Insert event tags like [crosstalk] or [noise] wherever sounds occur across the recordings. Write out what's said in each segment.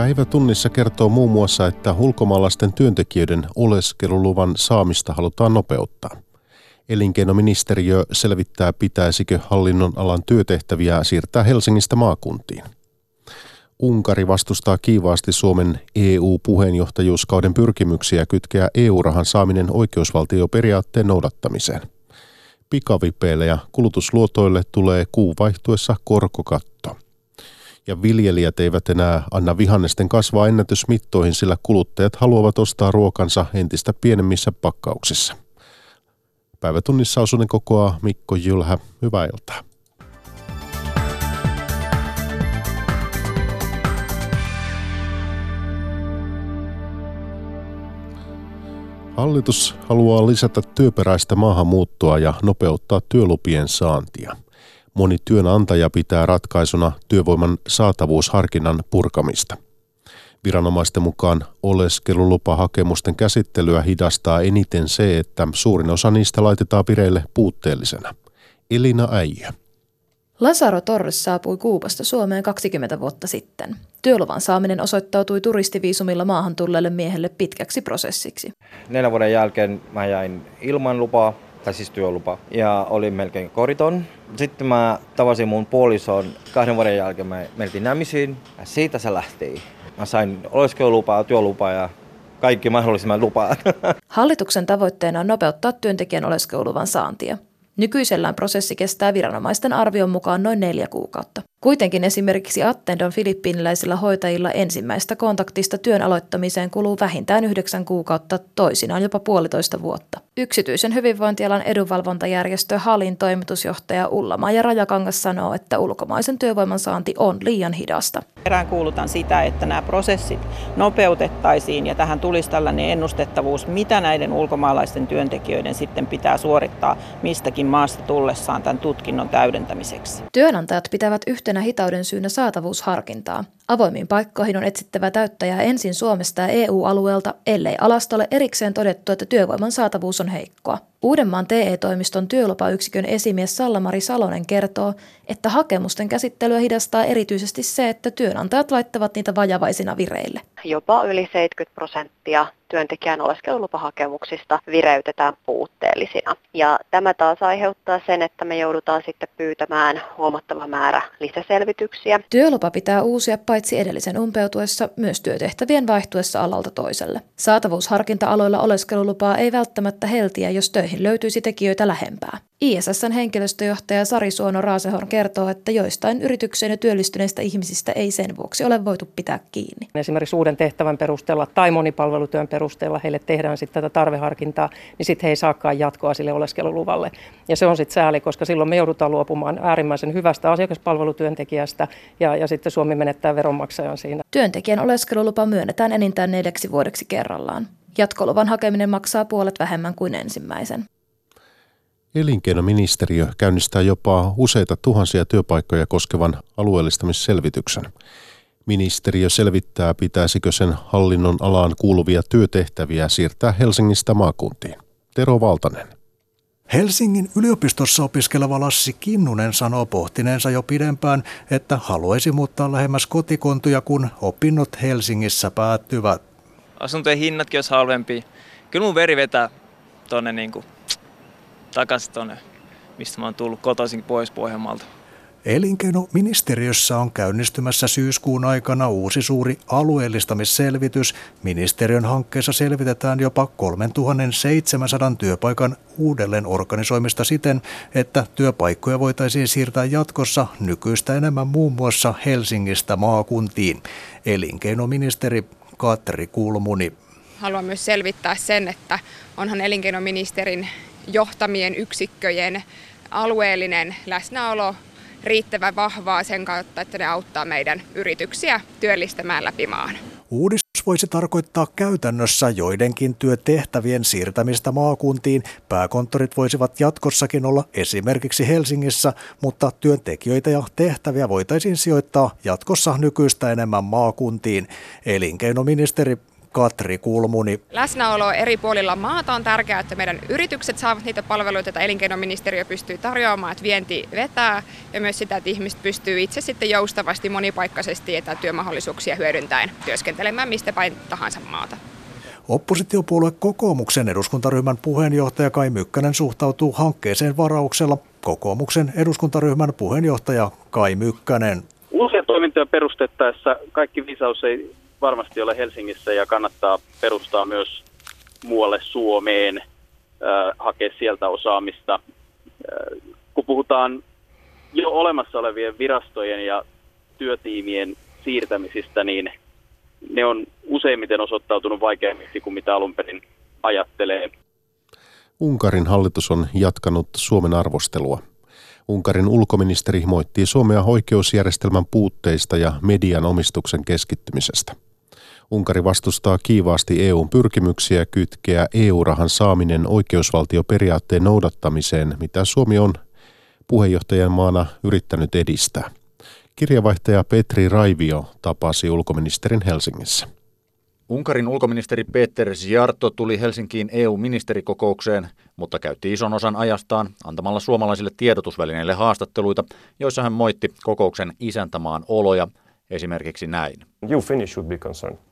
Päivä tunnissa kertoo muun muassa, että ulkomaalaisten työntekijöiden oleskeluluvan saamista halutaan nopeuttaa. Elinkeinoministeriö selvittää, pitäisikö hallinnon alan työtehtäviä siirtää Helsingistä maakuntiin. Unkari vastustaa kiivaasti Suomen EU-puheenjohtajuuskauden pyrkimyksiä kytkeä EU-rahan saaminen oikeusvaltioperiaatteen noudattamiseen. Pikavipeille ja kulutusluotoille tulee kuu vaihtuessa korkokatto. Ja viljelijät eivät enää anna vihannesten kasvaa ennätysmittoihin, sillä kuluttajat haluavat ostaa ruokansa entistä pienemmissä pakkauksissa. Päivätunnissa osuuden kokoaa Mikko Jylhä. Hyvää iltaa. Hallitus haluaa lisätä työperäistä maahanmuuttoa ja nopeuttaa työlupien saantia. Moni työnantaja pitää ratkaisuna työvoiman saatavuusharkinnan purkamista. Viranomaisten mukaan oleskelulupahakemusten käsittelyä hidastaa eniten se, että suurin osa niistä laitetaan vireille puutteellisena. Elina Äijä. Lasaro Torres saapui Kuubasta Suomeen 20 vuotta sitten. Työluvan saaminen osoittautui turistiviisumilla maahan tulleelle miehelle pitkäksi prosessiksi. Neljän vuoden jälkeen mä jäin ilman lupaa, tai siis työlupa, ja olin melkein koriton. Sitten mä tavasin mun puolison kahden vuoden jälkeen, mä mentiin naimisiin, ja siitä se lähti. Mä sain oleskelulupaa, työlupaa ja kaikki mahdollisimman lupaa. [laughs] Hallituksen tavoitteena on nopeuttaa työntekijän oleskeluluvan saantia. Nykyisellään prosessi kestää viranomaisten arvion mukaan noin neljä kuukautta. Kuitenkin esimerkiksi Attendon filippiiniläisillä hoitajilla ensimmäistä kontaktista työn aloittamiseen kuluu vähintään yhdeksän kuukautta, toisinaan jopa puolitoista vuotta. Yksityisen hyvinvointialan edunvalvontajärjestö Halin toimitusjohtaja Ulla ja Rajakangas sanoo, että ulkomaisen työvoiman saanti on liian hidasta. Erään kuulutan sitä, että nämä prosessit nopeutettaisiin ja tähän tulisi tällainen ennustettavuus, mitä näiden ulkomaalaisten työntekijöiden sitten pitää suorittaa mistäkin maasta tullessaan tämän tutkinnon täydentämiseksi. Työnantajat pitävät yhtenä hitauden syynä saatavuusharkintaa. Avoimiin paikkoihin on etsittävä täyttäjää ensin Suomesta ja EU-alueelta, ellei alasta ole erikseen todettu, että työvoiman saatavuus on heikkoa. Uudenmaan TE-toimiston työlupayksikön esimies Sallamari Salonen kertoo, että hakemusten käsittelyä hidastaa erityisesti se, että työnantajat laittavat niitä vajavaisina vireille. Jopa yli 70 prosenttia työntekijän oleskelulupahakemuksista vireytetään puutteellisina. Ja tämä taas aiheuttaa sen, että me joudutaan sitten pyytämään huomattava määrä lisäselvityksiä. Työlupa pitää uusia paitsi edellisen umpeutuessa, myös työtehtävien vaihtuessa alalta toiselle. Saatavuusharkinta-aloilla oleskelulupaa ei välttämättä heltiä, jos töihin löytyisi tekijöitä lähempää. ISSn henkilöstöjohtaja Sari Suono Raasehorn kertoo, että joistain yritykseen työllistyneistä ihmisistä ei sen vuoksi ole voitu pitää kiinni. Esimerkiksi uuden tehtävän perusteella tai monipalvelutyön perusteella heille tehdään sitten tätä tarveharkintaa, niin sitten he ei saakaan jatkoa sille oleskeluluvalle. Ja se on sitten sääli, koska silloin me joudutaan luopumaan äärimmäisen hyvästä asiakaspalvelutyöntekijästä ja, ja sitten Suomi menettää veronmaksajan siinä. Työntekijän oleskelulupa myönnetään enintään neljäksi vuodeksi kerrallaan. Jatkoluvan hakeminen maksaa puolet vähemmän kuin ensimmäisen. Elinkeinoministeriö käynnistää jopa useita tuhansia työpaikkoja koskevan alueellistamisselvityksen. Ministeriö selvittää, pitäisikö sen hallinnon alaan kuuluvia työtehtäviä siirtää Helsingistä maakuntiin. Tero Valtanen. Helsingin yliopistossa opiskeleva Lassi Kinnunen sanoo pohtineensa jo pidempään, että haluaisi muuttaa lähemmäs kotikontuja, kun opinnot Helsingissä päättyvät. Asuntojen hinnatkin olisi halvempi. Kyllä mun veri vetää tonne niin kuin takaisin tuonne, mistä mä oon tullut kotoisin pois Pohjanmaalta. Elinkeinoministeriössä on käynnistymässä syyskuun aikana uusi suuri alueellistamisselvitys. Ministeriön hankkeessa selvitetään jopa 3700 työpaikan uudelleen organisoimista siten, että työpaikkoja voitaisiin siirtää jatkossa nykyistä enemmän muun muassa Helsingistä maakuntiin. Elinkeinoministeri Katri Kulmuni. Haluan myös selvittää sen, että onhan elinkeinoministerin johtamien yksikköjen alueellinen läsnäolo riittävän vahvaa sen kautta, että ne auttaa meidän yrityksiä työllistämään läpi maan. Uudistus voisi tarkoittaa käytännössä joidenkin työtehtävien siirtämistä maakuntiin. Pääkonttorit voisivat jatkossakin olla esimerkiksi Helsingissä, mutta työntekijöitä ja tehtäviä voitaisiin sijoittaa jatkossa nykyistä enemmän maakuntiin. Elinkeinoministeri Katri Kulmuni. Läsnäolo eri puolilla maata on tärkeää, että meidän yritykset saavat niitä palveluita, joita elinkeinoministeriö pystyy tarjoamaan, että vienti vetää ja myös sitä, että ihmiset pystyy itse sitten joustavasti monipaikkaisesti etätyömahdollisuuksia hyödyntäen työskentelemään mistä päin tahansa maata. Oppositiopuolue kokoomuksen eduskuntaryhmän puheenjohtaja Kai Mykkänen suhtautuu hankkeeseen varauksella. Kokoomuksen eduskuntaryhmän puheenjohtaja Kai Mykkänen. Uusia toimintoja perustettaessa kaikki viisaus ei varmasti ole Helsingissä ja kannattaa perustaa myös muualle Suomeen, äh, hakea sieltä osaamista. Äh, kun puhutaan jo olemassa olevien virastojen ja työtiimien siirtämisistä, niin ne on useimmiten osoittautunut vaikeammiksi kuin mitä alun perin ajattelee. Unkarin hallitus on jatkanut Suomen arvostelua. Unkarin ulkoministeri moittii Suomea oikeusjärjestelmän puutteista ja median omistuksen keskittymisestä. Unkari vastustaa kiivaasti EUn pyrkimyksiä kytkeä EU-rahan saaminen oikeusvaltioperiaatteen noudattamiseen, mitä Suomi on puheenjohtajan maana yrittänyt edistää. Kirjavaihtaja Petri Raivio tapasi ulkoministerin Helsingissä. Unkarin ulkoministeri Peter Ziarto tuli Helsinkiin EU-ministerikokoukseen, mutta käytti ison osan ajastaan antamalla suomalaisille tiedotusvälineille haastatteluita, joissa hän moitti kokouksen isäntämaan oloja esimerkiksi näin. You Finnish should be concerned.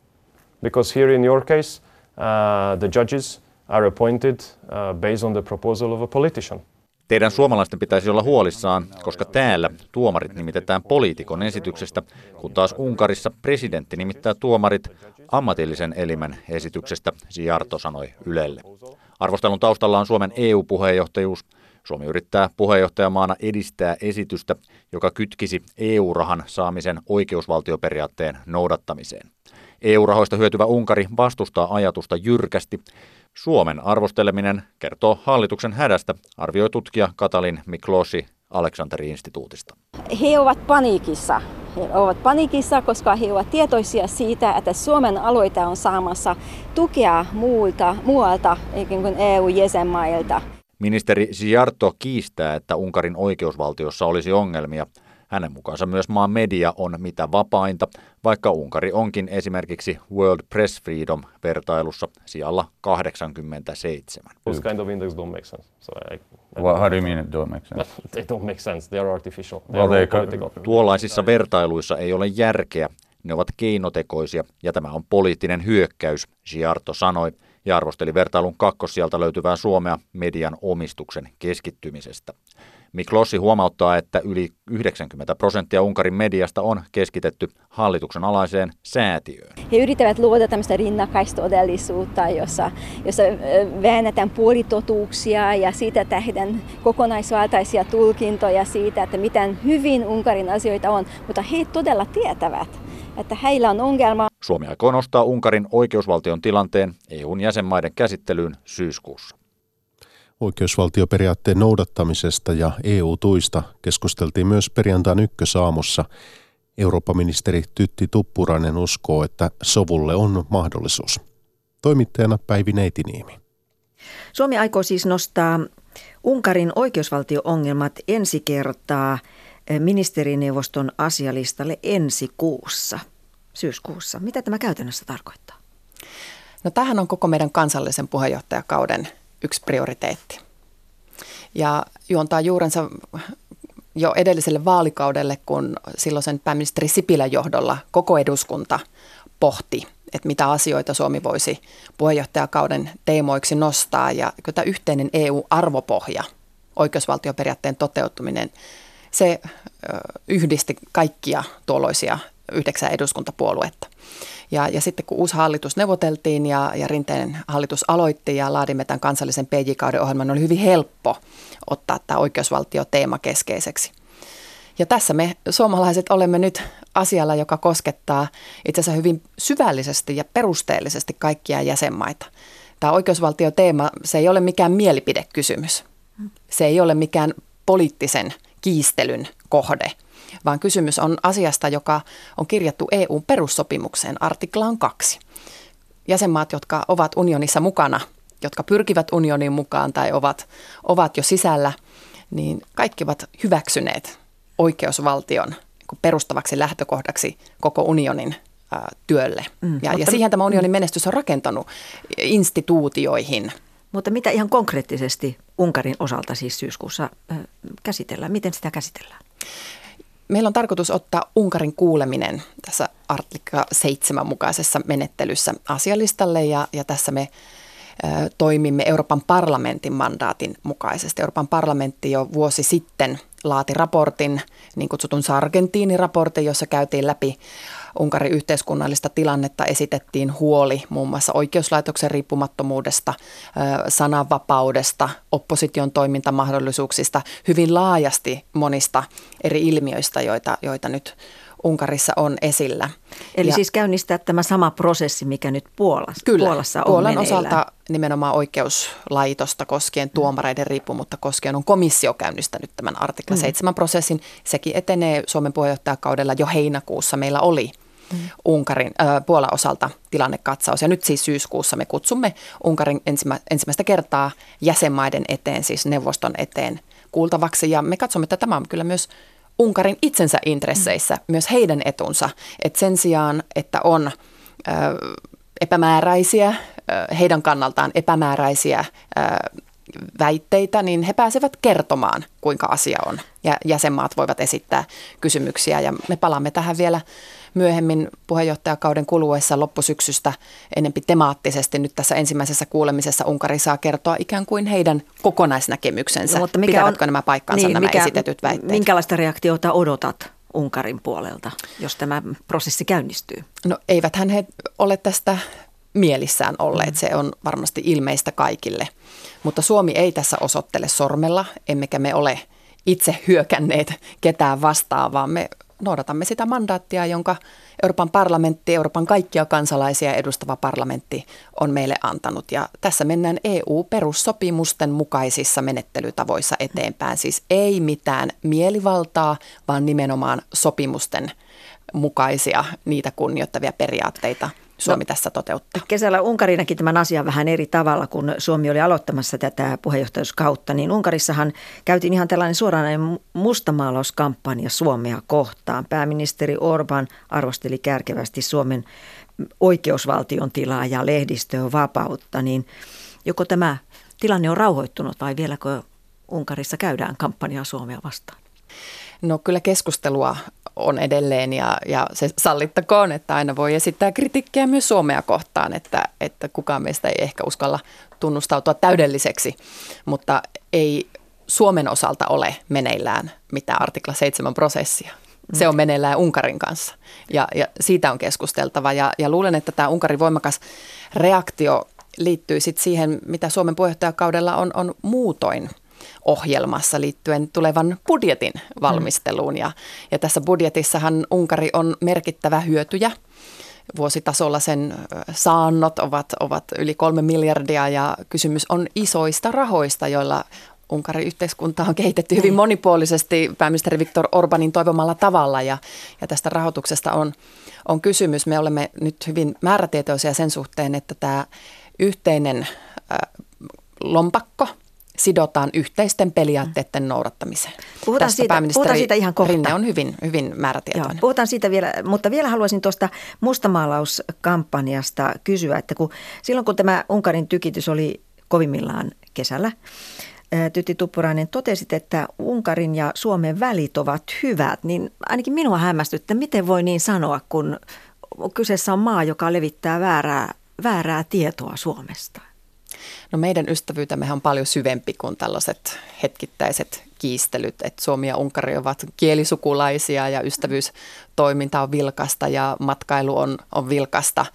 Because here in your case, uh, the judges are appointed uh, based on the proposal of a politician. Teidän suomalaisten pitäisi olla huolissaan, koska täällä tuomarit nimitetään poliitikon esityksestä, kun taas Unkarissa presidentti nimittää tuomarit ammatillisen elimen esityksestä, Siarto sanoi Ylelle. Arvostelun taustalla on Suomen EU-puheenjohtajuus. Suomi yrittää puheenjohtajamaana edistää esitystä, joka kytkisi EU-rahan saamisen oikeusvaltioperiaatteen noudattamiseen. EU-rahoista hyötyvä Unkari vastustaa ajatusta jyrkästi. Suomen arvosteleminen kertoo hallituksen hädästä, arvioi tutkija Katalin Miklosi Aleksanteri-instituutista. He ovat paniikissa. He ovat paniikissa, koska he ovat tietoisia siitä, että Suomen aloite on saamassa tukea muulta, muualta kuin EU-jäsenmailta. Ministeri Sijarto kiistää, että Unkarin oikeusvaltiossa olisi ongelmia – hänen mukaansa myös maan media on mitä vapainta, vaikka Unkari onkin esimerkiksi World Press Freedom vertailussa sijalla 87. Those kind of index don't make sense. So I, I well, how do you mean it don't make sense? They don't make sense. They are artificial. They well, are they political. Tuollaisissa vertailuissa ei ole järkeä. Ne ovat keinotekoisia ja tämä on poliittinen hyökkäys, Giarto sanoi ja arvosteli vertailun kakkossijalta löytyvää Suomea median omistuksen keskittymisestä. Miklossi huomauttaa, että yli 90 prosenttia Unkarin mediasta on keskitetty hallituksen alaiseen säätiöön. He yrittävät luoda tämmöistä rinnakkaistodellisuutta, jossa, jossa väännetään puolitotuuksia ja siitä tehdään kokonaisvaltaisia tulkintoja siitä, että miten hyvin Unkarin asioita on, mutta he todella tietävät, että heillä on ongelma. Suomi aikoo nostaa Unkarin oikeusvaltion tilanteen EUn jäsenmaiden käsittelyyn syyskuussa. Oikeusvaltioperiaatteen noudattamisesta ja EU-tuista keskusteltiin myös perjantain ykkösaamussa. Eurooppa-ministeri Tytti Tuppurainen uskoo, että sovulle on mahdollisuus. Toimittajana Päivi Neitiniimi. Suomi aikoo siis nostaa Unkarin oikeusvaltioongelmat ensi kertaa ministerineuvoston asialistalle ensi kuussa, syyskuussa. Mitä tämä käytännössä tarkoittaa? No tähän on koko meidän kansallisen puheenjohtajakauden yksi prioriteetti. Ja juontaa juurensa jo edelliselle vaalikaudelle, kun silloisen pääministeri Sipilän johdolla koko eduskunta pohti, että mitä asioita Suomi voisi puheenjohtajakauden teemoiksi nostaa. Ja tämä yhteinen EU-arvopohja, oikeusvaltioperiaatteen toteutuminen, se yhdisti kaikkia tuolloisia yhdeksän eduskuntapuoluetta. Ja, ja sitten kun uusi hallitus neuvoteltiin ja, ja Rinteen hallitus aloitti ja laadimme tämän kansallisen PJ-kauden ohjelman, niin oli hyvin helppo ottaa tämä oikeusvaltio-teema keskeiseksi. Ja tässä me suomalaiset olemme nyt asialla, joka koskettaa itse asiassa hyvin syvällisesti ja perusteellisesti kaikkia jäsenmaita. Tämä oikeusvaltio-teema, se ei ole mikään mielipidekysymys. Se ei ole mikään poliittisen kiistelyn kohde – vaan kysymys on asiasta, joka on kirjattu EUn perussopimukseen artiklaan 2. Jäsenmaat, jotka ovat unionissa mukana, jotka pyrkivät unionin mukaan tai ovat, ovat jo sisällä, niin kaikki ovat hyväksyneet oikeusvaltion perustavaksi lähtökohdaksi koko unionin työlle. Mm, ja, ja siihen tämä unionin menestys on rakentanut instituutioihin. Mutta mitä ihan konkreettisesti Unkarin osalta siis syyskuussa käsitellään? Miten sitä käsitellään? Meillä on tarkoitus ottaa Unkarin kuuleminen tässä artikla 7 mukaisessa menettelyssä asialistalle ja, ja tässä me toimimme Euroopan parlamentin mandaatin mukaisesti. Euroopan parlamentti jo vuosi sitten laati raportin, niin kutsutun Sargentini-raportin, jossa käytiin läpi Unkarin yhteiskunnallista tilannetta, esitettiin huoli muun muassa oikeuslaitoksen riippumattomuudesta, sananvapaudesta, opposition toimintamahdollisuuksista, hyvin laajasti monista eri ilmiöistä, joita, joita nyt Unkarissa on esillä. Eli ja, siis käynnistää tämä sama prosessi, mikä nyt Puolassa, kyllä, Puolassa on Puolan meneillään. osalta nimenomaan oikeuslaitosta koskien, tuomareiden riippumuutta koskien on komissio käynnistänyt tämän artikla mm. 7 prosessin. Sekin etenee Suomen puheenjohtajakaudella jo heinäkuussa. Meillä oli mm. Unkarin, äh, Puolan osalta tilannekatsaus. Ja nyt siis syyskuussa me kutsumme Unkarin ensimmä, ensimmäistä kertaa jäsenmaiden eteen, siis neuvoston eteen kuultavaksi. Ja me katsomme, että tämä on kyllä myös Unkarin itsensä intresseissä, mm. myös heidän etunsa. Että sen sijaan, että on ö, epämääräisiä, ö, heidän kannaltaan epämääräisiä ö, väitteitä, niin he pääsevät kertomaan, kuinka asia on. Ja jäsenmaat voivat esittää kysymyksiä ja me palaamme tähän vielä myöhemmin puheenjohtajakauden kuluessa loppusyksystä enempi temaattisesti. Nyt tässä ensimmäisessä kuulemisessa Unkari saa kertoa ikään kuin heidän kokonaisnäkemyksensä. No, mutta mikä Pitävätkö on, nämä paikkaansa niin, nämä mikä, esitetyt väitteet? Minkälaista reaktiota odotat Unkarin puolelta, jos tämä prosessi käynnistyy? No eiväthän he ole tästä mielissään olleet. Se on varmasti ilmeistä kaikille. Mutta Suomi ei tässä osoittele sormella, emmekä me ole itse hyökänneet ketään vastaan, vaan me noudatamme sitä mandaattia, jonka Euroopan parlamentti, Euroopan kaikkia kansalaisia edustava parlamentti on meille antanut. Ja tässä mennään EU-perussopimusten mukaisissa menettelytavoissa eteenpäin. Siis ei mitään mielivaltaa, vaan nimenomaan sopimusten mukaisia, niitä kunnioittavia periaatteita – Suomi no, tässä toteuttaa. Kesällä Unkari näki tämän asian vähän eri tavalla, kun Suomi oli aloittamassa tätä puheenjohtajuuskautta. Niin Unkarissahan käytiin ihan tällainen suoranainen mustamaalauskampanja Suomea kohtaan. Pääministeri Orban arvosteli kärkevästi Suomen oikeusvaltion tilaa ja lehdistöön vapautta. Niin joko tämä tilanne on rauhoittunut vai vieläkö Unkarissa käydään kampanjaa Suomea vastaan? No kyllä keskustelua on edelleen ja, ja se sallittakoon, että aina voi esittää kritiikkiä myös Suomea kohtaan, että, että kukaan meistä ei ehkä uskalla tunnustautua täydelliseksi, mutta ei Suomen osalta ole meneillään mitään artikla 7 prosessia. Se on meneillään Unkarin kanssa ja, ja siitä on keskusteltava ja, ja luulen, että tämä Unkarin voimakas reaktio liittyy sitten siihen, mitä Suomen puheenjohtajakaudella on, on muutoin – ohjelmassa liittyen tulevan budjetin valmisteluun. Ja, ja tässä budjetissahan Unkari on merkittävä hyötyjä. Vuositasolla sen saannot ovat, ovat yli kolme miljardia ja kysymys on isoista rahoista, joilla Unkarin yhteiskunta on kehitetty hyvin niin. monipuolisesti pääministeri Viktor Orbanin toivomalla tavalla ja, ja tästä rahoituksesta on, on kysymys. Me olemme nyt hyvin määrätietoisia sen suhteen, että tämä yhteinen äh, lompakko – sidotaan yhteisten periaatteiden noudattamiseen. Puhutaan siitä, puhutaan siitä ihan kohta. Rinne on hyvin, hyvin määrätietoinen. Joo, puhutaan siitä vielä, mutta vielä haluaisin tuosta mustamaalauskampanjasta kysyä, että kun, silloin kun tämä Unkarin tykitys oli kovimmillaan kesällä, Tytti Tuppurainen, totesit, että Unkarin ja Suomen välit ovat hyvät, niin ainakin minua hämmästyttää, miten voi niin sanoa, kun kyseessä on maa, joka levittää väärää, väärää tietoa Suomesta. No meidän ystävyytemme on paljon syvempi kuin tällaiset hetkittäiset kiistelyt, että Suomi ja Unkari ovat kielisukulaisia ja ystävyystoiminta on vilkasta ja matkailu on, on vilkasta.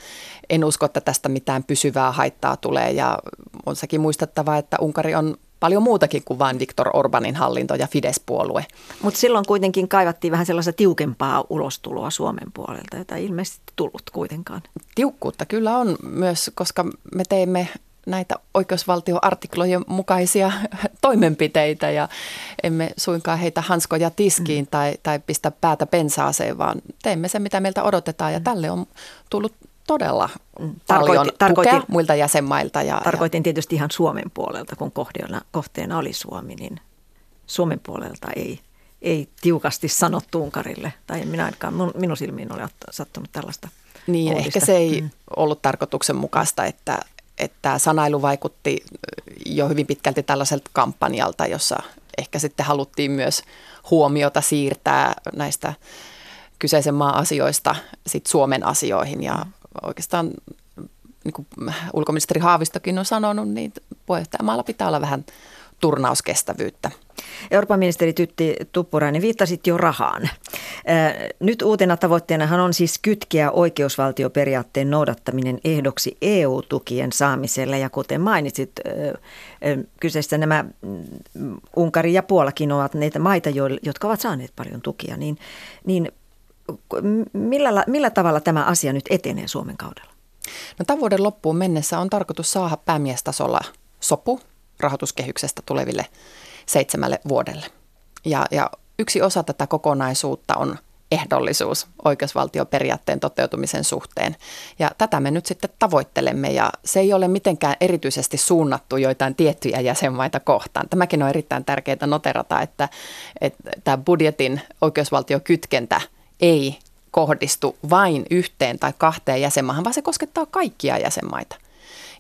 En usko, että tästä mitään pysyvää haittaa tulee ja on sekin muistettava, että Unkari on paljon muutakin kuin vain Viktor Orbanin hallinto ja Fidesz-puolue. Mutta silloin kuitenkin kaivattiin vähän sellaista tiukempaa ulostuloa Suomen puolelta, jota ei ilmeisesti tullut kuitenkaan. Tiukkuutta kyllä on myös, koska me teemme näitä oikeusvaltioartiklojen mukaisia [laughs] toimenpiteitä ja emme suinkaan heitä hanskoja tiskiin mm. tai, tai pistä päätä pensaaseen, vaan teemme sen, mitä meiltä odotetaan ja mm. tälle on tullut todella mm. paljon tarkoitin, tukea muilta jäsenmailta. Ja, tarkoitin tietysti ihan Suomen puolelta, kun kohteena, kohteena oli Suomi, niin Suomen puolelta ei, ei tiukasti sanottu Unkarille, tai minä ainakaan minun silmiin ole sattunut tällaista Niin, ehkä se ei mm. ollut tarkoituksenmukaista, että, että sanailu vaikutti jo hyvin pitkälti tällaiselta kampanjalta, jossa ehkä sitten haluttiin myös huomiota siirtää näistä kyseisen maan asioista sit Suomen asioihin. Ja oikeastaan niin kuin ulkoministeri Haavistokin on sanonut, niin puheenjohtajamaalla pitää olla vähän turnauskestävyyttä. Euroopan ministeri Tytti Tuppurainen, viittasit jo rahaan. Nyt uutena tavoitteenahan on siis kytkeä oikeusvaltioperiaatteen noudattaminen ehdoksi EU-tukien saamiselle. Ja kuten mainitsit, kyseessä nämä mm, Unkari ja Puolakin ovat niitä maita, jotka ovat saaneet paljon tukia. Niin, niin millä, millä tavalla tämä asia nyt etenee Suomen kaudella? No, tämän vuoden loppuun mennessä on tarkoitus saada päämiestasolla sopu rahoituskehyksestä tuleville seitsemälle vuodelle. Ja, ja yksi osa tätä kokonaisuutta on ehdollisuus oikeusvaltioperiaatteen toteutumisen suhteen. Ja tätä me nyt sitten tavoittelemme ja se ei ole mitenkään erityisesti suunnattu joitain tiettyjä jäsenmaita kohtaan. Tämäkin on erittäin tärkeää noterata, että, että tämä budjetin oikeusvaltiokytkentä ei kohdistu vain yhteen tai kahteen jäsenmaahan, vaan se koskettaa kaikkia jäsenmaita.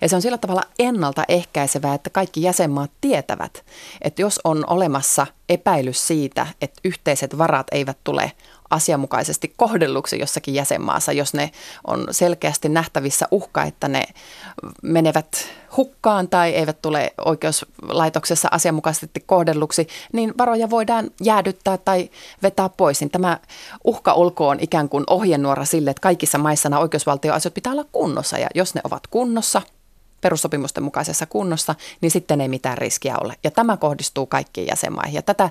Ja se on sillä tavalla ennaltaehkäisevää, että kaikki jäsenmaat tietävät, että jos on olemassa epäilys siitä, että yhteiset varat eivät tule asianmukaisesti kohdelluksi jossakin jäsenmaassa, jos ne on selkeästi nähtävissä uhka, että ne menevät hukkaan tai eivät tule oikeuslaitoksessa asianmukaisesti kohdelluksi, niin varoja voidaan jäädyttää tai vetää pois. Niin tämä uhka olkoon ikään kuin ohjenuora sille, että kaikissa maissa nämä oikeusvaltioasiat pitää olla kunnossa ja jos ne ovat kunnossa, perussopimusten mukaisessa kunnossa, niin sitten ei mitään riskiä ole. Ja tämä kohdistuu kaikkiin jäsenmaihin. Ja tätä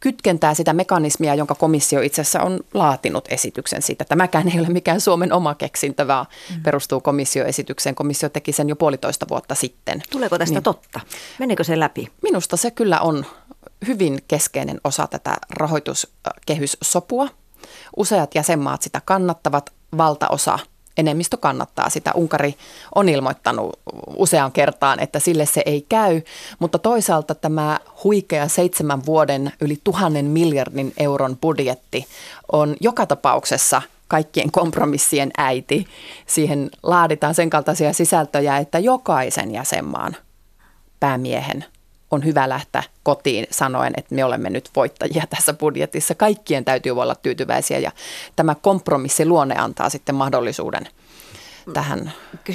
kytkentää sitä mekanismia, jonka komissio itse asiassa on laatinut esityksen siitä. Tämäkään ei ole mikään Suomen oma keksintö, vaan mm. perustuu komissioesitykseen. Komissio teki sen jo puolitoista vuotta sitten. Tuleeko tästä niin, totta? Meneekö se läpi? Minusta se kyllä on hyvin keskeinen osa tätä rahoituskehyssopua. Useat jäsenmaat sitä kannattavat, valtaosa – enemmistö kannattaa sitä. Unkari on ilmoittanut useaan kertaan, että sille se ei käy, mutta toisaalta tämä huikea seitsemän vuoden yli tuhannen miljardin euron budjetti on joka tapauksessa kaikkien kompromissien äiti. Siihen laaditaan sen kaltaisia sisältöjä, että jokaisen jäsenmaan päämiehen on hyvä lähteä kotiin sanoen, että me olemme nyt voittajia [laughs] tässä budjetissa. Kaikkien täytyy olla tyytyväisiä ja tämä kompromissiluonne antaa sitten mahdollisuuden tähän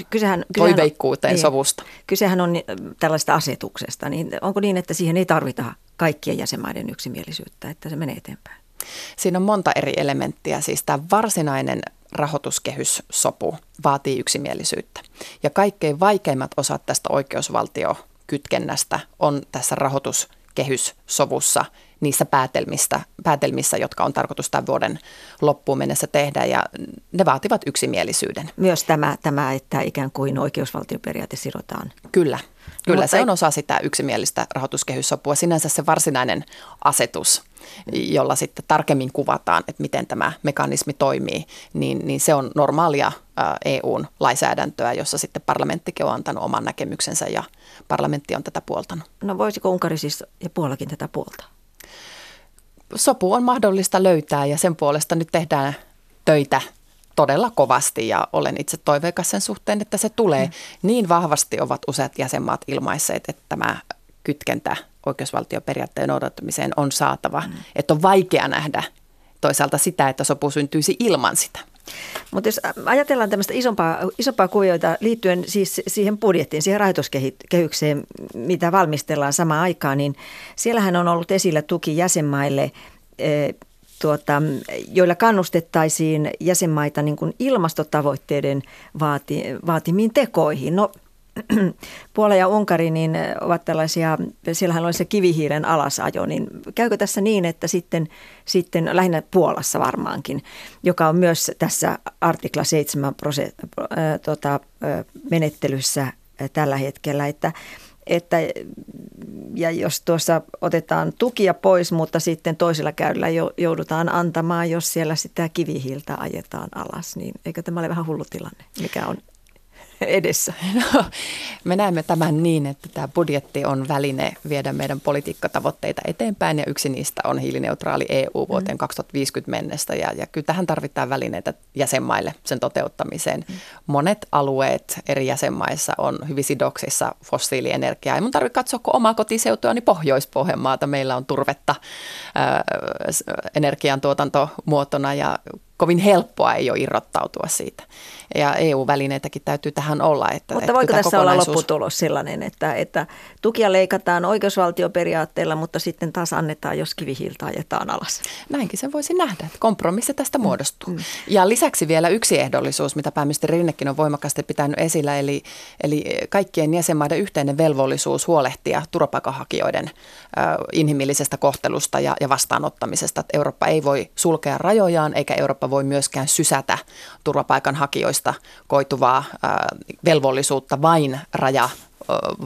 kysehän, toiveikkuuteen niin, sovusta. Kysehän on tällaista asetuksesta, niin onko niin, että siihen ei tarvita kaikkien jäsenmaiden yksimielisyyttä, että se menee eteenpäin? Siinä on monta eri elementtiä. Siis tämä varsinainen rahoituskehyssopu vaatii yksimielisyyttä. Ja kaikkein vaikeimmat osat tästä oikeusvaltio kytkennästä on tässä rahoituskehyssovussa niissä päätelmistä, päätelmissä, jotka on tarkoitus tämän vuoden loppuun mennessä tehdä ja ne vaativat yksimielisyyden. Myös tämä, tämä että ikään kuin oikeusvaltioperiaate sidotaan. Kyllä, kyllä se on osa sitä yksimielistä rahoituskehyssopua. Sinänsä se varsinainen asetus, jolla sitten tarkemmin kuvataan, että miten tämä mekanismi toimii, niin, niin se on normaalia EUn lainsäädäntöä, jossa sitten parlamenttikin on antanut oman näkemyksensä ja parlamentti on tätä puoltanut. No voisiko Unkari siis ja Puolakin tätä puolta? Sopu on mahdollista löytää ja sen puolesta nyt tehdään töitä todella kovasti ja olen itse toiveikas sen suhteen, että se tulee. Mm. Niin vahvasti ovat useat jäsenmaat ilmaisseet, että tämä kytkentä oikeusvaltioperiaatteen noudattamiseen on saatava. Mm. Että on vaikea nähdä toisaalta sitä, että sopu syntyisi ilman sitä. Mutta jos ajatellaan tämmöistä isompaa, isompaa kuvioita liittyen siis siihen budjettiin, siihen rahoituskehykseen, mitä valmistellaan samaan aikaan, niin siellähän on ollut esillä tuki jäsenmaille, eh, tuota, joilla kannustettaisiin jäsenmaita niin kuin ilmastotavoitteiden vaati, vaatimiin tekoihin. No [clears throat] Puola ja Unkari niin ovat tällaisia, siellähän on se kivihiilen alasajo, niin käykö tässä niin, että sitten, sitten lähinnä Puolassa varmaankin, joka on myös tässä artikla 7 prosent, äh, tota, äh, menettelyssä tällä hetkellä, että, että ja jos tuossa otetaan tukia pois, mutta sitten toisella käyllä joudutaan antamaan, jos siellä sitä kivihiiltä ajetaan alas, niin eikö tämä ole vähän hullu tilanne, mikä on [laughs] edessä? No, me näemme tämän niin, että tämä budjetti on väline viedä meidän politiikkatavoitteita eteenpäin ja yksi niistä on hiilineutraali EU vuoteen mm. 2050 mennessä ja, ja kyllä tähän tarvitaan välineitä jäsenmaille sen toteuttamiseen. Mm. Monet alueet eri jäsenmaissa on hyvin sidoksissa fossiilienergiaa. Ei mun tarvitse katsoa, kun omaa kotiseutua, niin Pohjois-Pohjanmaata meillä on turvetta ää, energiantuotantomuotona ja kovin helppoa ei ole irrottautua siitä. Ja EU-välineitäkin täytyy tähän olla. Että, mutta voiko tässä kokonaisuus... olla lopputulos sellainen, että, että tukia leikataan oikeusvaltioperiaatteella, mutta sitten taas annetaan, jos kivihiiltä ajetaan alas? Näinkin se voisi nähdä, että kompromissi tästä mm. muodostuu. Mm. Ja lisäksi vielä yksi ehdollisuus, mitä pääministeri Rinnekin on voimakkaasti pitänyt esillä, eli, eli kaikkien jäsenmaiden yhteinen velvollisuus huolehtia turvapaikanhakijoiden äh, inhimillisestä kohtelusta ja, ja vastaanottamisesta. Että Eurooppa ei voi sulkea rajojaan, eikä Eurooppa voi myöskään sysätä turvapaikanhakijoista koituvaa velvollisuutta vain raja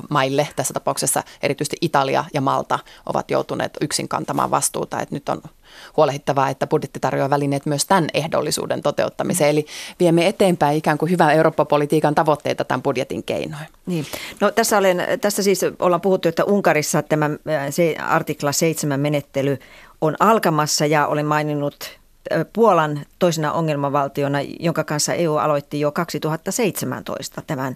maille, tässä tapauksessa erityisesti Italia ja Malta ovat joutuneet yksin kantamaan vastuuta, että nyt on huolehdittavaa, että budjetti tarjoaa välineet myös tämän ehdollisuuden toteuttamiseen. Eli viemme eteenpäin ikään kuin hyvän Eurooppa-politiikan tavoitteita tämän budjetin keinoin. Niin. No, tässä, olen, tässä siis ollaan puhuttu, että Unkarissa tämä se artikla 7 menettely on alkamassa ja olen maininnut Puolan toisena ongelmavaltiona, jonka kanssa EU aloitti jo 2017 tämän,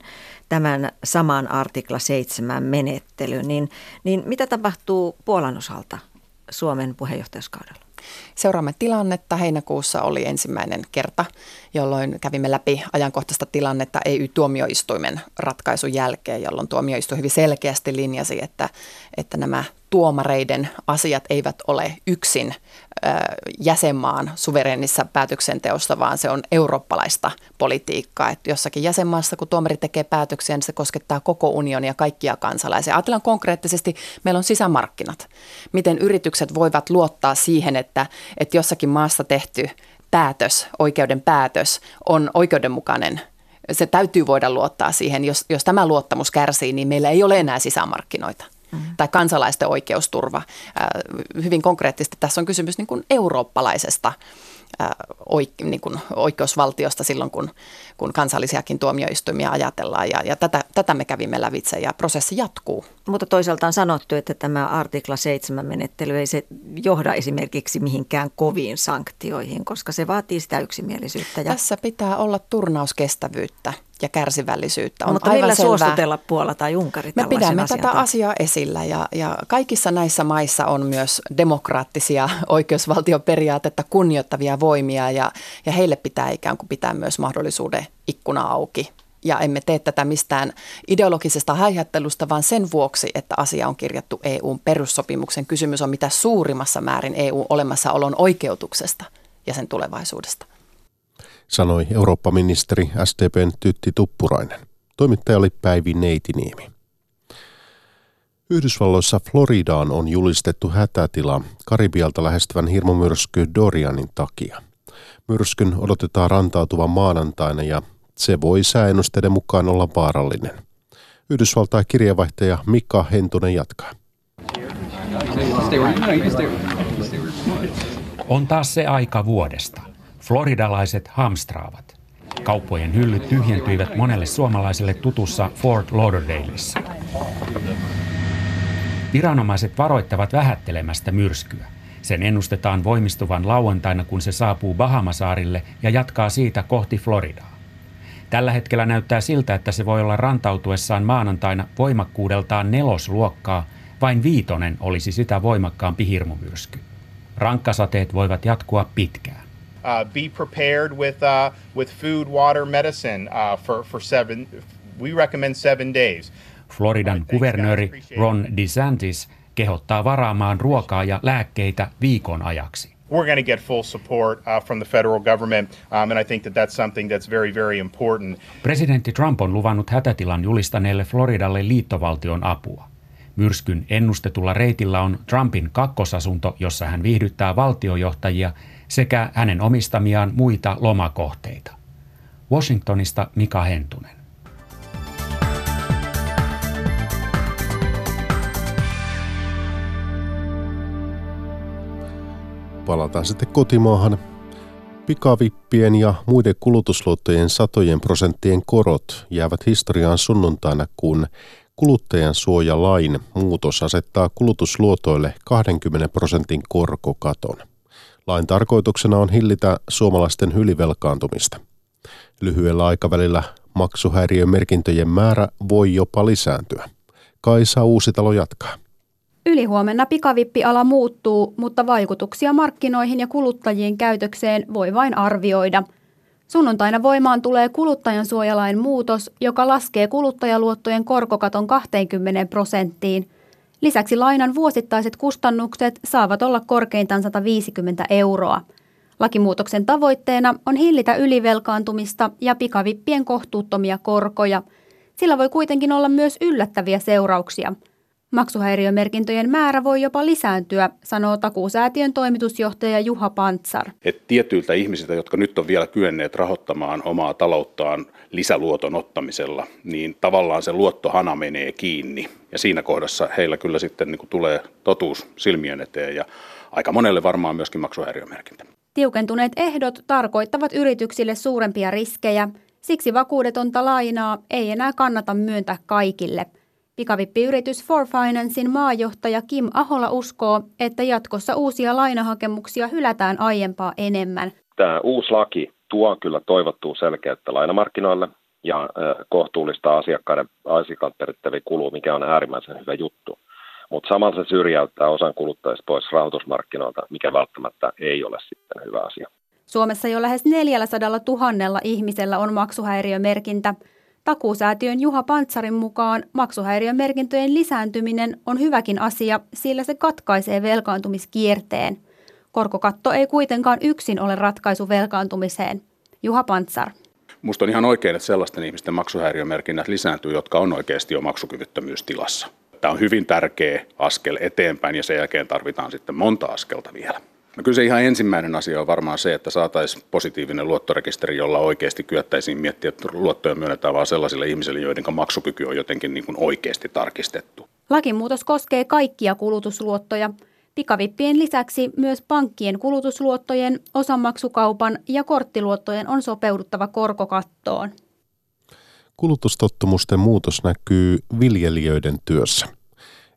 tämän saman artikla 7 menettelyn, niin, niin mitä tapahtuu Puolan osalta Suomen puheenjohtajuuskaudella? Seuraamme tilannetta. Heinäkuussa oli ensimmäinen kerta, jolloin kävimme läpi ajankohtaista tilannetta EU-tuomioistuimen ratkaisun jälkeen, jolloin tuomioistuin hyvin selkeästi linjasi, että, että nämä tuomareiden asiat eivät ole yksin jäsenmaan suverenissa päätöksenteossa, vaan se on eurooppalaista politiikkaa. Että jossakin jäsenmaassa, kun tuomari tekee päätöksiä, niin se koskettaa koko unionia, kaikkia kansalaisia. Ajatellaan konkreettisesti, meillä on sisämarkkinat. Miten yritykset voivat luottaa siihen, että, että jossakin maassa tehty päätös, oikeuden päätös on oikeudenmukainen se täytyy voida luottaa siihen. Jos, jos tämä luottamus kärsii, niin meillä ei ole enää sisämarkkinoita mm. tai kansalaisten oikeusturva. Hyvin konkreettisesti tässä on kysymys niin kuin eurooppalaisesta oik, niin oikeusvaltiosta silloin, kun, kun kansallisiakin tuomioistuimia ajatellaan. Ja, ja tätä, tätä me kävimme lävitse ja prosessi jatkuu. Mutta toisaalta on sanottu, että tämä artikla 7 menettely ei se johda esimerkiksi mihinkään koviin sanktioihin, koska se vaatii sitä yksimielisyyttä. Ja... Tässä pitää olla turnauskestävyyttä ja kärsivällisyyttä. On Mutta millä selvää. suostutella Puola tai Unkari Me pidämme tätä asiaa esillä ja, ja kaikissa näissä maissa on myös demokraattisia [laughs] oikeusvaltioperiaatetta kunnioittavia voimia ja, ja heille pitää ikään kuin pitää myös mahdollisuuden ikkuna auki ja emme tee tätä mistään ideologisesta haihattelusta, vaan sen vuoksi, että asia on kirjattu EUn perussopimuksen. Kysymys on mitä suurimmassa määrin EUn olemassaolon oikeutuksesta ja sen tulevaisuudesta sanoi Eurooppa-ministeri SDPn Tytti Tuppurainen. Toimittaja oli Päivi Neitiniemi. Yhdysvalloissa Floridaan on julistettu hätätila Karibialta lähestyvän hirmumyrsky Dorianin takia. Myrskyn odotetaan rantautuvan maanantaina ja se voi sääennusteiden mukaan olla vaarallinen. Yhdysvaltain kirjeenvaihtaja Mika Hentunen jatkaa. On taas se aika vuodesta. Floridalaiset hamstraavat. Kauppojen hyllyt tyhjentyivät monelle suomalaiselle tutussa Fort Lauderdaleissa. Viranomaiset varoittavat vähättelemästä myrskyä. Sen ennustetaan voimistuvan lauantaina, kun se saapuu Bahamasaarille ja jatkaa siitä kohti Floridaa. Tällä hetkellä näyttää siltä, että se voi olla rantautuessaan maanantaina voimakkuudeltaan nelosluokkaa, vain viitonen olisi sitä voimakkaampi hirmumyrsky. Rankkasateet voivat jatkua pitkään. Uh, be prepared with uh, with food, water, medicine uh, for for seven. We recommend seven days. Floridan kuvernööri Ron DeSantis kehottaa varaamaan ruokaa ja lääkkeitä viikon ajaksi. We're going to get full support uh, from the federal government, um, and I think that that's something that's very, very important. Presidentti Trump on luvannut hätätilan julistaneelle Floridalle liittovaltion apua. Myrskyn ennustetulla reitillä on Trumpin kakkosasunto, jossa hän viihdyttää valtiojohtajia sekä hänen omistamiaan muita lomakohteita. Washingtonista Mika Hentunen. Palataan sitten kotimaahan. Pikavippien ja muiden kulutusluottojen satojen prosenttien korot jäävät historiaan sunnuntaina, kun kuluttajan suojalain muutos asettaa kulutusluotoille 20 prosentin korkokaton. Lain tarkoituksena on hillitä suomalaisten ylivelkaantumista. Lyhyellä aikavälillä maksuhäiriömerkintöjen määrä voi jopa lisääntyä. Kaisa Uusitalo jatkaa. Ylihuomenna pikavippiala muuttuu, mutta vaikutuksia markkinoihin ja kuluttajien käytökseen voi vain arvioida. Sunnuntaina voimaan tulee kuluttajan suojalain muutos, joka laskee kuluttajaluottojen korkokaton 20 prosenttiin. Lisäksi lainan vuosittaiset kustannukset saavat olla korkeintaan 150 euroa. Lakimuutoksen tavoitteena on hillitä ylivelkaantumista ja pikavippien kohtuuttomia korkoja. Sillä voi kuitenkin olla myös yllättäviä seurauksia – Maksuhäiriömerkintöjen määrä voi jopa lisääntyä, sanoo takuusäätiön toimitusjohtaja Juha Pantsar. Et tietyiltä ihmisiltä, jotka nyt on vielä kyenneet rahoittamaan omaa talouttaan lisäluoton ottamisella, niin tavallaan se luottohana menee kiinni. Ja siinä kohdassa heillä kyllä sitten niin tulee totuus silmien eteen ja aika monelle varmaan myöskin maksuhäiriömerkintä. Tiukentuneet ehdot tarkoittavat yrityksille suurempia riskejä, siksi vakuudetonta lainaa ei enää kannata myöntää kaikille – Pikavippiyritys For Financein maajohtaja Kim Ahola uskoo, että jatkossa uusia lainahakemuksia hylätään aiempaa enemmän. Tämä uusi laki tuo kyllä toivottua selkeyttä lainamarkkinoille ja kohtuullista asiakkaiden asiakkaan perittäviä kuluu, mikä on äärimmäisen hyvä juttu. Mutta samalla se syrjäyttää osan kuluttajista pois rahoitusmarkkinoilta, mikä välttämättä ei ole sitten hyvä asia. Suomessa jo lähes 400 000 ihmisellä on maksuhäiriömerkintä – Takuusäätiön Juha Pantsarin mukaan maksuhäiriömerkintöjen lisääntyminen on hyväkin asia, sillä se katkaisee velkaantumiskierteen. Korkokatto ei kuitenkaan yksin ole ratkaisu velkaantumiseen. Juha Pantsar. Minusta on ihan oikein, että sellaisten ihmisten maksuhäiriömerkinnät lisääntyy, jotka on oikeasti jo maksukyvyttömyystilassa. Tämä on hyvin tärkeä askel eteenpäin ja sen jälkeen tarvitaan sitten monta askelta vielä. No kyllä se ihan ensimmäinen asia on varmaan se, että saataisiin positiivinen luottorekisteri, jolla oikeasti kyettäisiin miettiä, että luottoja myönnetään vain sellaisille ihmisille, joiden maksukyky on jotenkin niin kuin oikeasti tarkistettu. Lakimuutos koskee kaikkia kulutusluottoja. Pikavippien lisäksi myös pankkien kulutusluottojen, osamaksukaupan ja korttiluottojen on sopeuduttava korkokattoon. Kulutustottumusten muutos näkyy viljelijöiden työssä.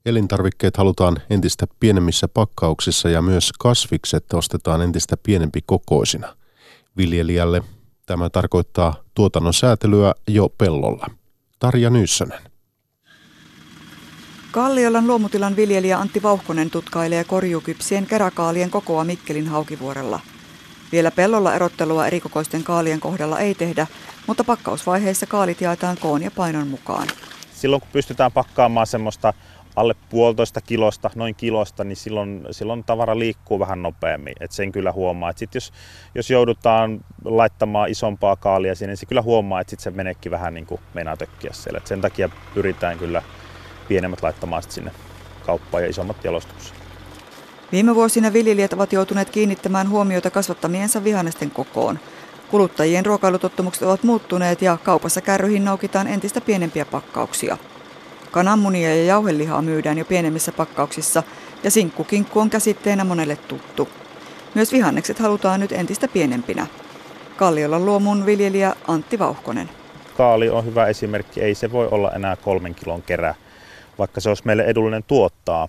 Elintarvikkeet halutaan entistä pienemmissä pakkauksissa ja myös kasvikset ostetaan entistä pienempi kokoisina. Viljelijälle tämä tarkoittaa tuotannon säätelyä jo pellolla. Tarja Nyyssönen. Kalliolan luomutilan viljelijä Antti Vauhkonen tutkailee korjukypsien keräkaalien kokoa Mikkelin haukivuorella. Vielä pellolla erottelua erikokoisten kaalien kohdalla ei tehdä, mutta pakkausvaiheessa kaalit jaetaan koon ja painon mukaan. Silloin kun pystytään pakkaamaan semmoista alle puolitoista kilosta, noin kilosta, niin silloin, silloin tavara liikkuu vähän nopeammin. Et sen kyllä huomaa. Et sit jos, jos joudutaan laittamaan isompaa kaalia sinne, niin se kyllä huomaa, että se meneekin vähän niin kuin tökkiä siellä. Et sen takia pyritään kyllä pienemmät laittamaan sinne kauppaan ja isommat jalostukseen. Viime vuosina viljelijät ovat joutuneet kiinnittämään huomiota kasvattamiensa vihannesten kokoon. Kuluttajien ruokailutottumukset ovat muuttuneet ja kaupassa kärryihin noukitaan entistä pienempiä pakkauksia. Kananmunia ja jauhelihaa myydään jo pienemmissä pakkauksissa ja sinkkukinkku on käsitteenä monelle tuttu. Myös vihannekset halutaan nyt entistä pienempinä. Kalliolla luomun viljelijä Antti Vauhkonen. Kaali on hyvä esimerkki, ei se voi olla enää kolmen kilon kerä, vaikka se olisi meille edullinen tuottaa.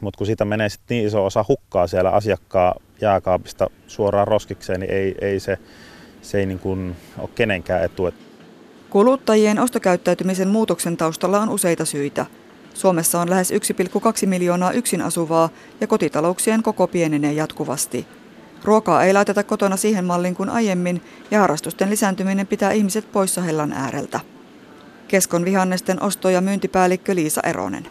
Mutta kun siitä menee sitten niin iso osa hukkaa siellä asiakkaan jääkaapista suoraan roskikseen, niin ei, ei se, se ei niin kuin ole kenenkään etu. Kuluttajien ostokäyttäytymisen muutoksen taustalla on useita syitä. Suomessa on lähes 1,2 miljoonaa yksin asuvaa ja kotitalouksien koko pienenee jatkuvasti. Ruokaa ei laiteta kotona siihen malliin kuin aiemmin ja harrastusten lisääntyminen pitää ihmiset poissa hellan ääreltä. Keskon vihannesten osto- ja myyntipäällikkö Liisa Eronen.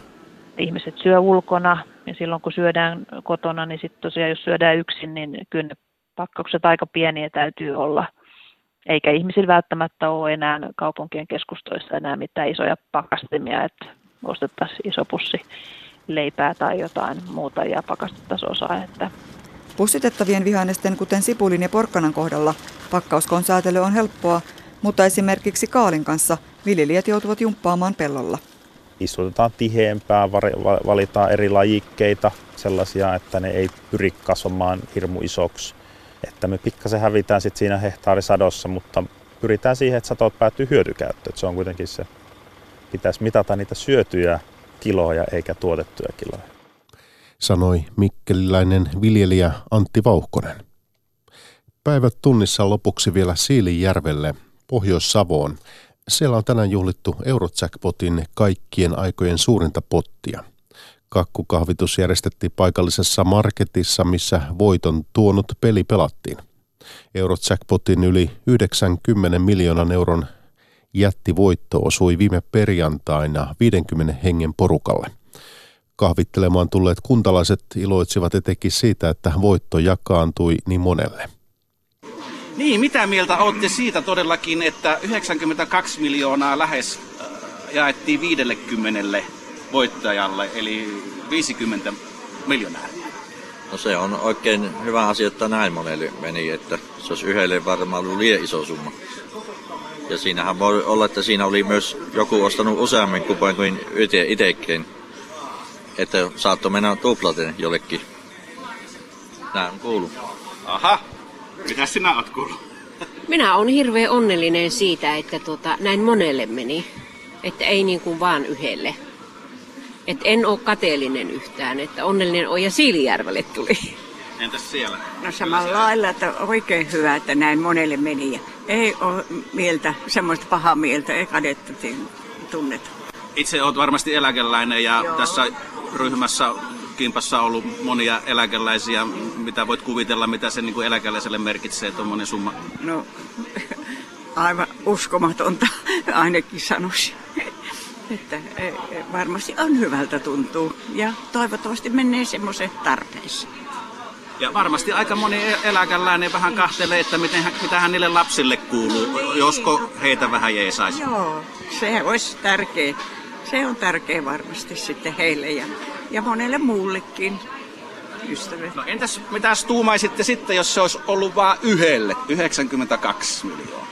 Ihmiset syö ulkona ja silloin kun syödään kotona, niin sitten tosiaan jos syödään yksin, niin kyllä pakkaukset aika pieniä täytyy olla – eikä ihmisillä välttämättä ole enää kaupunkien keskustoissa enää mitään isoja pakastimia, että ostettaisiin iso pussi leipää tai jotain muuta ja pakastettaisiin osaa. Että Pussitettavien vihannesten, kuten sipulin ja porkkanan kohdalla, pakkauskon säätely on helppoa, mutta esimerkiksi kaalin kanssa viljelijät joutuvat jumppaamaan pellolla. Istutetaan tiheämpää, valitaan eri lajikkeita, sellaisia, että ne ei pyri kasvamaan hirmu isoksi että me pikkasen hävitään sitten siinä hehtaarisadossa, mutta pyritään siihen, että satot päätyy hyötykäyttöön. Se on kuitenkin se, pitäisi mitata niitä syötyjä kiloja eikä tuotettuja kiloja. Sanoi mikkeliläinen viljelijä Antti Vauhkonen. Päivät tunnissa lopuksi vielä Siilijärvelle, Pohjois-Savoon. Siellä on tänään juhlittu Eurojackpotin kaikkien aikojen suurinta pottia. Kakkukahvitus järjestettiin paikallisessa marketissa, missä voiton tuonut peli pelattiin. Eurojackpotin yli 90 miljoonan euron jättivoitto osui viime perjantaina 50 hengen porukalle. Kahvittelemaan tulleet kuntalaiset iloitsivat etenkin siitä, että voitto jakaantui niin monelle. Niin, mitä mieltä olette siitä todellakin, että 92 miljoonaa lähes äh, jaettiin 50 voittajalle, eli 50 miljoonaa? No se on oikein hyvä asia, että näin monelle meni, että se olisi yhdelle varmaan ollut liian iso summa. Ja siinähän voi olla, että siinä oli myös joku ostanut useammin kupoin kuin itsekin. Että saattoi mennä tuplaten jollekin. Näin on kuullut. Aha, mitä sinä oot kuullut? Minä olen hirveän onnellinen siitä, että tota, näin monelle meni. Että ei niin kuin vaan yhdelle. Et en ole kateellinen yhtään, että onnellinen on ja Siilijärvelle tuli. Entäs siellä? No samalla lailla, että oikein hyvä, että näin monelle meni. Ja ei ole mieltä, semmoista pahaa mieltä, ei kadetta tunneta. Itse olet varmasti eläkeläinen ja Joo. tässä ryhmässä kimpassa on ollut monia eläkeläisiä. Mitä voit kuvitella, mitä se niin kuin eläkeläiselle merkitsee tuommoinen summa? No [laughs] aivan uskomatonta ainakin sanoisin. Että e, e, varmasti on hyvältä tuntuu ja toivottavasti menee semmoisen tarpeeseen. Ja varmasti aika moni e- eläkeläinen vähän kahtelee, että miten, mitä hän niille lapsille kuuluu, josko heitä vähän jeesaisi. Joo, se olisi tärkeä. Se on tärkeä varmasti sitten heille ja, ja monelle muullekin ystäville. No entäs mitä tuumaisitte sitten, jos se olisi ollut vain yhdelle, 92 miljoonaa?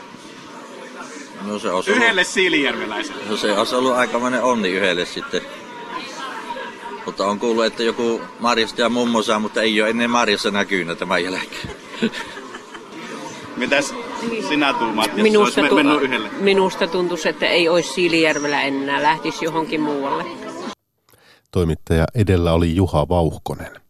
No se olisi Yhdelle ollut... siilijärveläiselle. No se olisi ollut aikamoinen onni yhdelle sitten. Mutta on kuullut, että joku Marjasta ja mummo saa, mutta ei ole ennen Marjassa näkynyt tämän jälkeen. Mitäs sinä tuumaat, jos minusta, olisi mennyt yhdelle? Minusta tuntuisi, että ei olisi Siilijärvellä enää, lähtisi johonkin muualle. Toimittaja edellä oli Juha Vauhkonen.